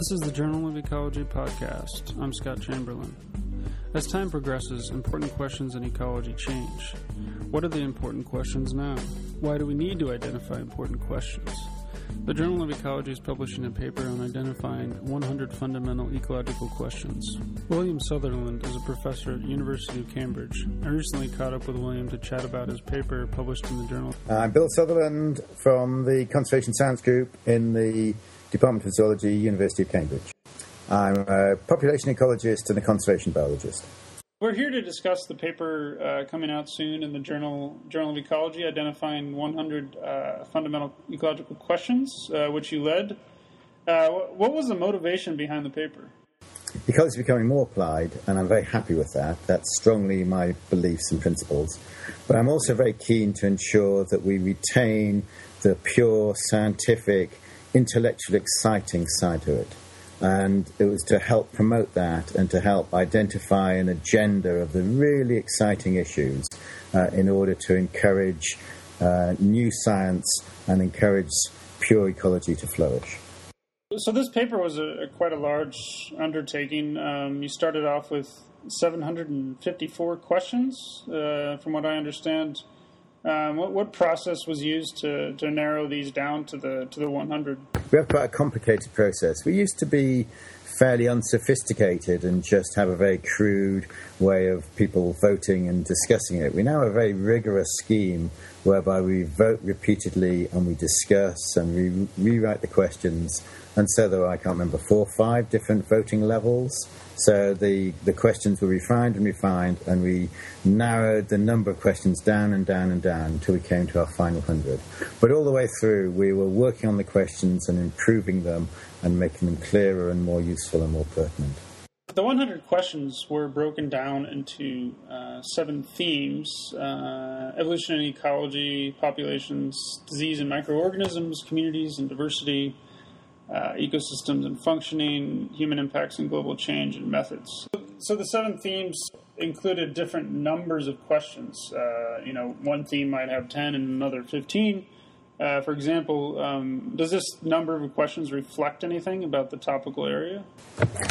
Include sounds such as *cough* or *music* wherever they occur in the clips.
This is the Journal of Ecology podcast. I'm Scott Chamberlain. As time progresses, important questions in ecology change. What are the important questions now? Why do we need to identify important questions? The Journal of Ecology is publishing a paper on identifying 100 fundamental ecological questions. William Sutherland is a professor at University of Cambridge. I recently caught up with William to chat about his paper published in the journal. Uh, I'm Bill Sutherland from the Conservation Science Group in the Department of Zoology, University of Cambridge. I'm a population ecologist and a conservation biologist. We're here to discuss the paper uh, coming out soon in the journal Journal of Ecology, identifying 100 uh, fundamental ecological questions, uh, which you led. Uh, what was the motivation behind the paper? Ecology is becoming more applied, and I'm very happy with that. That's strongly my beliefs and principles. But I'm also very keen to ensure that we retain the pure scientific intellectually exciting side to it. And it was to help promote that and to help identify an agenda of the really exciting issues uh, in order to encourage uh, new science and encourage pure ecology to flourish. So this paper was a, a quite a large undertaking. Um, you started off with 754 questions, uh, from what I understand. Um, what, what, process was used to, to narrow these down to the to the 100? We have quite a complicated process. We used to be fairly unsophisticated and just have a very crude way of people voting and discussing it. We now have a very rigorous scheme whereby we vote repeatedly and we discuss and we rewrite the questions. And so there are, I can't remember, four or five different voting levels. So the, the questions were refined and refined, and we narrowed the number of questions down and down and down until we came to our final hundred. But all the way through, we were working on the questions and improving them and making them clearer and more useful and more pertinent. The 100 questions were broken down into uh, seven themes uh, evolution and ecology, populations, disease and microorganisms, communities and diversity, uh, ecosystems and functioning, human impacts and global change, and methods. So the seven themes included different numbers of questions. Uh, you know, one theme might have 10 and another 15. Uh, for example, um, does this number of questions reflect anything about the topical area?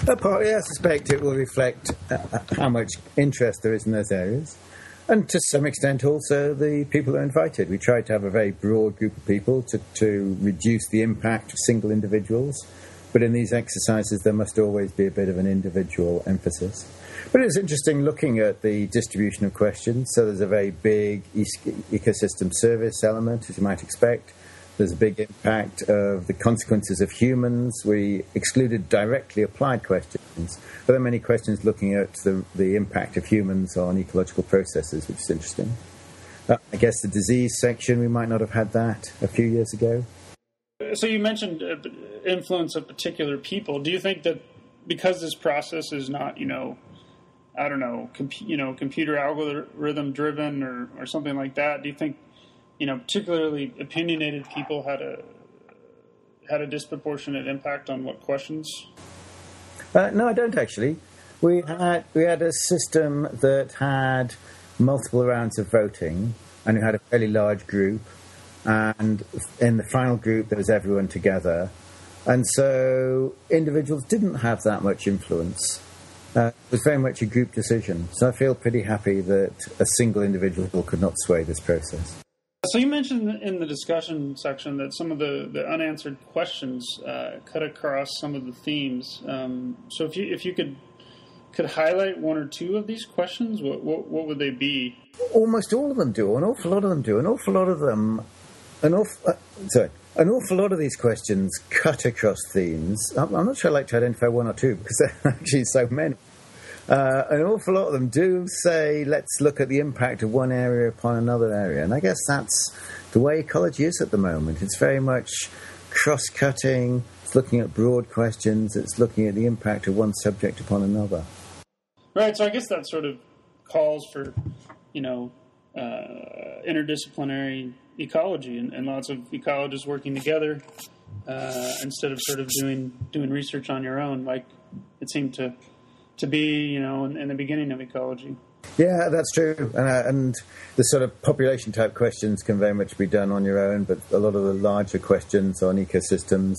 Partly, I suspect it will reflect uh, how much interest there is in those areas and to some extent also the people are invited. We tried to have a very broad group of people to, to reduce the impact of single individuals, but in these exercises there must always be a bit of an individual emphasis. But it's interesting looking at the distribution of questions. So there's a very big ecosystem service element, as you might expect. There's a big impact of the consequences of humans. We excluded directly applied questions, but there are many questions looking at the, the impact of humans on ecological processes, which is interesting. Uh, I guess the disease section, we might not have had that a few years ago. So you mentioned uh, influence of particular people. Do you think that because this process is not, you know, I don't know, you know, computer algorithm driven or, or something like that, do you think you know, particularly opinionated people had a had a disproportionate impact on what questions? Uh, no, I don't actually. We had we had a system that had multiple rounds of voting, and we had a fairly large group. And in the final group, there was everyone together, and so individuals didn't have that much influence. Uh, it was very much a group decision. So I feel pretty happy that a single individual could not sway this process. So you mentioned in the discussion section that some of the, the unanswered questions uh, cut across some of the themes. Um, so if you if you could could highlight one or two of these questions, what, what, what would they be? Almost all of them do. An awful lot of them do. An awful lot of them. An awful. Uh, sorry. An awful lot of these questions cut across themes. I'm, I'm not sure I'd like to identify one or two because *laughs* there are actually so many. Uh, an awful lot of them do say, let's look at the impact of one area upon another area. And I guess that's the way ecology is at the moment. It's very much cross cutting, it's looking at broad questions, it's looking at the impact of one subject upon another. Right, so I guess that sort of calls for, you know, uh, interdisciplinary ecology and, and, lots of ecologists working together uh, instead of sort of doing doing research on your own, like it seemed to to be, you know, in, in the beginning of ecology. Yeah, that's true. And, uh, and the sort of population type questions can very much be done on your own, but a lot of the larger questions on ecosystems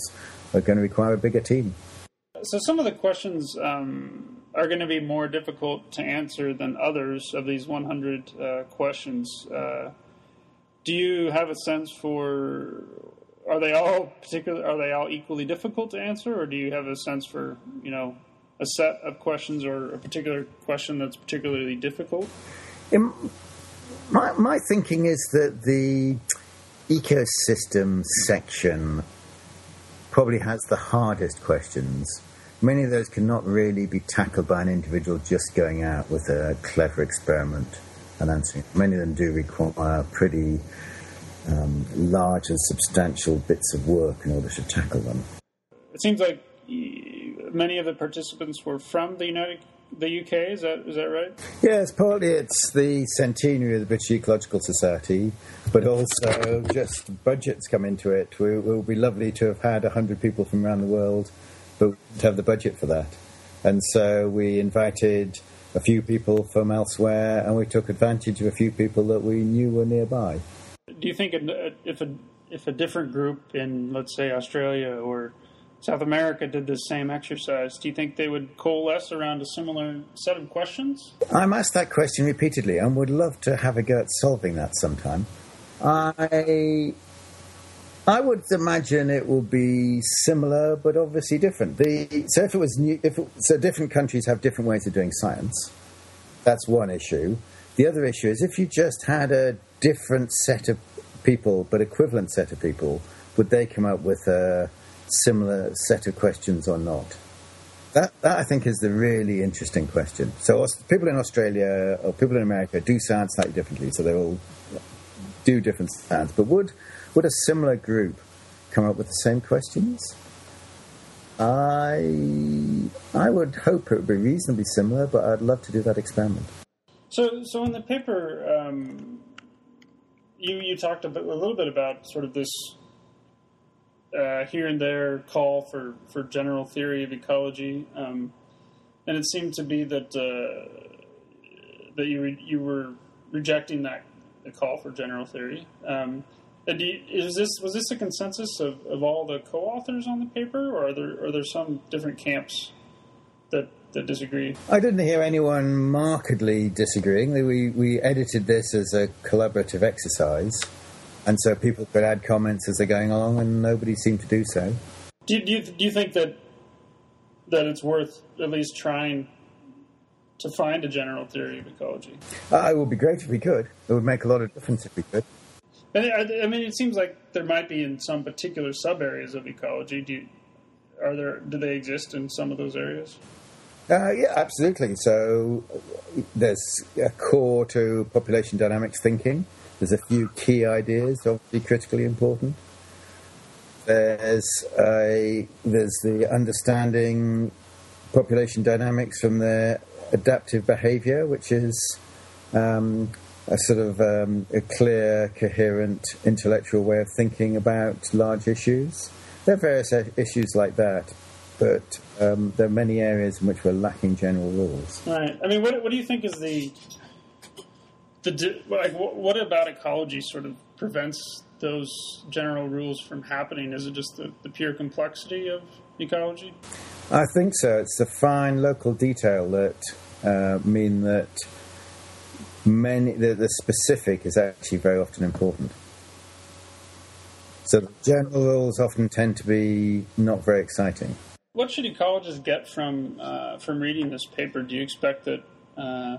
are going to require a bigger team. so some of the questions um, are going to be more difficult to answer than others of these 100 uh, questions. Uh, do you have a sense for are they all particular are they all equally difficult to answer or do you have a sense for you know a set of questions or a particular question that's particularly difficult? In, my, my thinking is that the ecosystem section probably has the hardest questions. Many of those cannot really be tackled by an individual just going out with a clever experiment and answering. Many of them do require pretty um, large and substantial bits of work in order to tackle them. It seems like many of the participants were from the United the UK. Is that is that right? Yes, partly it's the centenary of the British Ecological Society, but also just budgets come into it. We, it would be lovely to have had hundred people from around the world, but to have the budget for that, and so we invited a few people from elsewhere, and we took advantage of a few people that we knew were nearby do you think if a if a different group in let's say Australia or South America did this same exercise, do you think they would coalesce around a similar set of questions? I'm asked that question repeatedly and would love to have a go at solving that sometime. I I would imagine it will be similar, but obviously different. The, so if it was new, if it, so, different countries have different ways of doing science. That's one issue. The other issue is if you just had a different set of people, but equivalent set of people, would they come up with a similar set of questions or not? That, that I think is the really interesting question. So people in Australia or people in America do science slightly differently, so they all do different science. But would would a similar group come up with the same questions? I I would hope it would be reasonably similar, but I'd love to do that experiment. So, so in the paper, um, you you talked a, bit, a little bit about sort of this uh, here and there call for, for general theory of ecology, um, and it seemed to be that uh, that you re- you were rejecting that the call for general theory. Um, you, is this was this a consensus of, of all the co-authors on the paper, or are there are there some different camps that that disagree? I didn't hear anyone markedly disagreeing. We, we edited this as a collaborative exercise, and so people could add comments as they're going along, and nobody seemed to do so. Do you, do you, do you think that that it's worth at least trying to find a general theory of ecology? Uh, it would be great if we could. It would make a lot of difference if we could. I mean, it seems like there might be in some particular sub areas of ecology. Do you, are there? Do they exist in some of those areas? Uh, yeah, absolutely. So there's a core to population dynamics thinking. There's a few key ideas, obviously critically important. There's a there's the understanding population dynamics from their adaptive behaviour, which is um, a sort of um, a clear, coherent, intellectual way of thinking about large issues. There are various issues like that but um, there are many areas in which we're lacking general rules. Right. I mean, what, what do you think is the the like what about ecology sort of prevents those general rules from happening? Is it just the, the pure complexity of ecology? I think so. It's the fine local detail that uh, mean that many the, the specific is actually very often important. So general rules often tend to be not very exciting. What should ecologists get from uh, from reading this paper? Do you expect that, uh,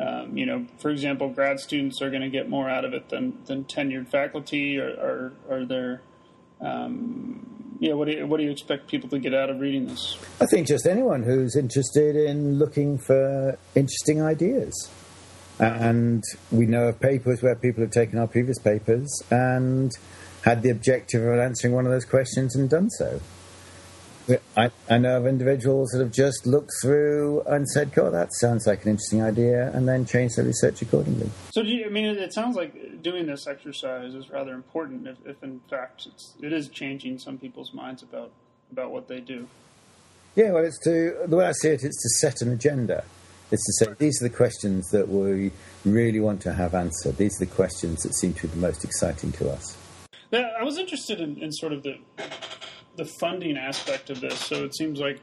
um, you know, for example, grad students are going to get more out of it than, than tenured faculty, or are, are there, um, yeah, what do, you, what do you expect people to get out of reading this? I think just anyone who's interested in looking for interesting ideas. And we know of papers where people have taken our previous papers and had the objective of answering one of those questions and done so. I, I, know of individuals that have just looked through and said, "God, that sounds like an interesting idea," and then changed their research accordingly. So, you, I mean, it, it, sounds like doing this exercise is rather important. If, if in fact it's, it is changing some people's minds about about what they do. Yeah, well, it's to the way I see it, it's to set an agenda. It's to say these are the questions that we really want to have answered. These are the questions that seem to be the most exciting to us. Yeah, I was interested in, in sort of the the funding aspect of this. So it seems like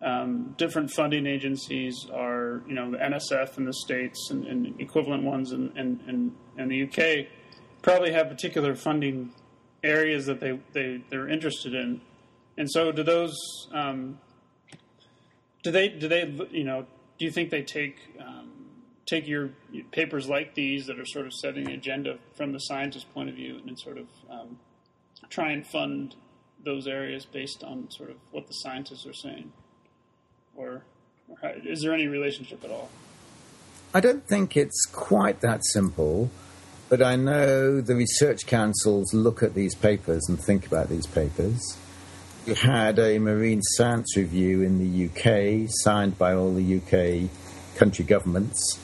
um, different funding agencies are, you know, the NSF in the states and, and equivalent ones in, in, in, the UK probably have particular funding areas that they, they they're interested in, and so do those. Um, do they do they you know do you think they take um, take your papers like these that are sort of setting the agenda from the scientist point of view and sort of um, try and fund those areas based on sort of what the scientists are saying? Or, or how, is there any relationship at all? I don't think it's quite that simple, but I know the research councils look at these papers and think about these papers. We had a marine science review in the UK, signed by all the UK country governments,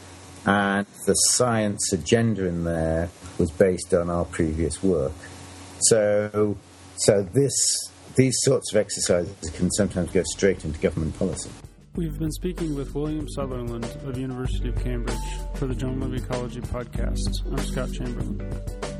and the science agenda in there was based on our previous work. So, so this these sorts of exercises can sometimes go straight into government policy. We've been speaking with William Sutherland of University of Cambridge for the Journal of Ecology podcast. I'm Scott Chamberlain.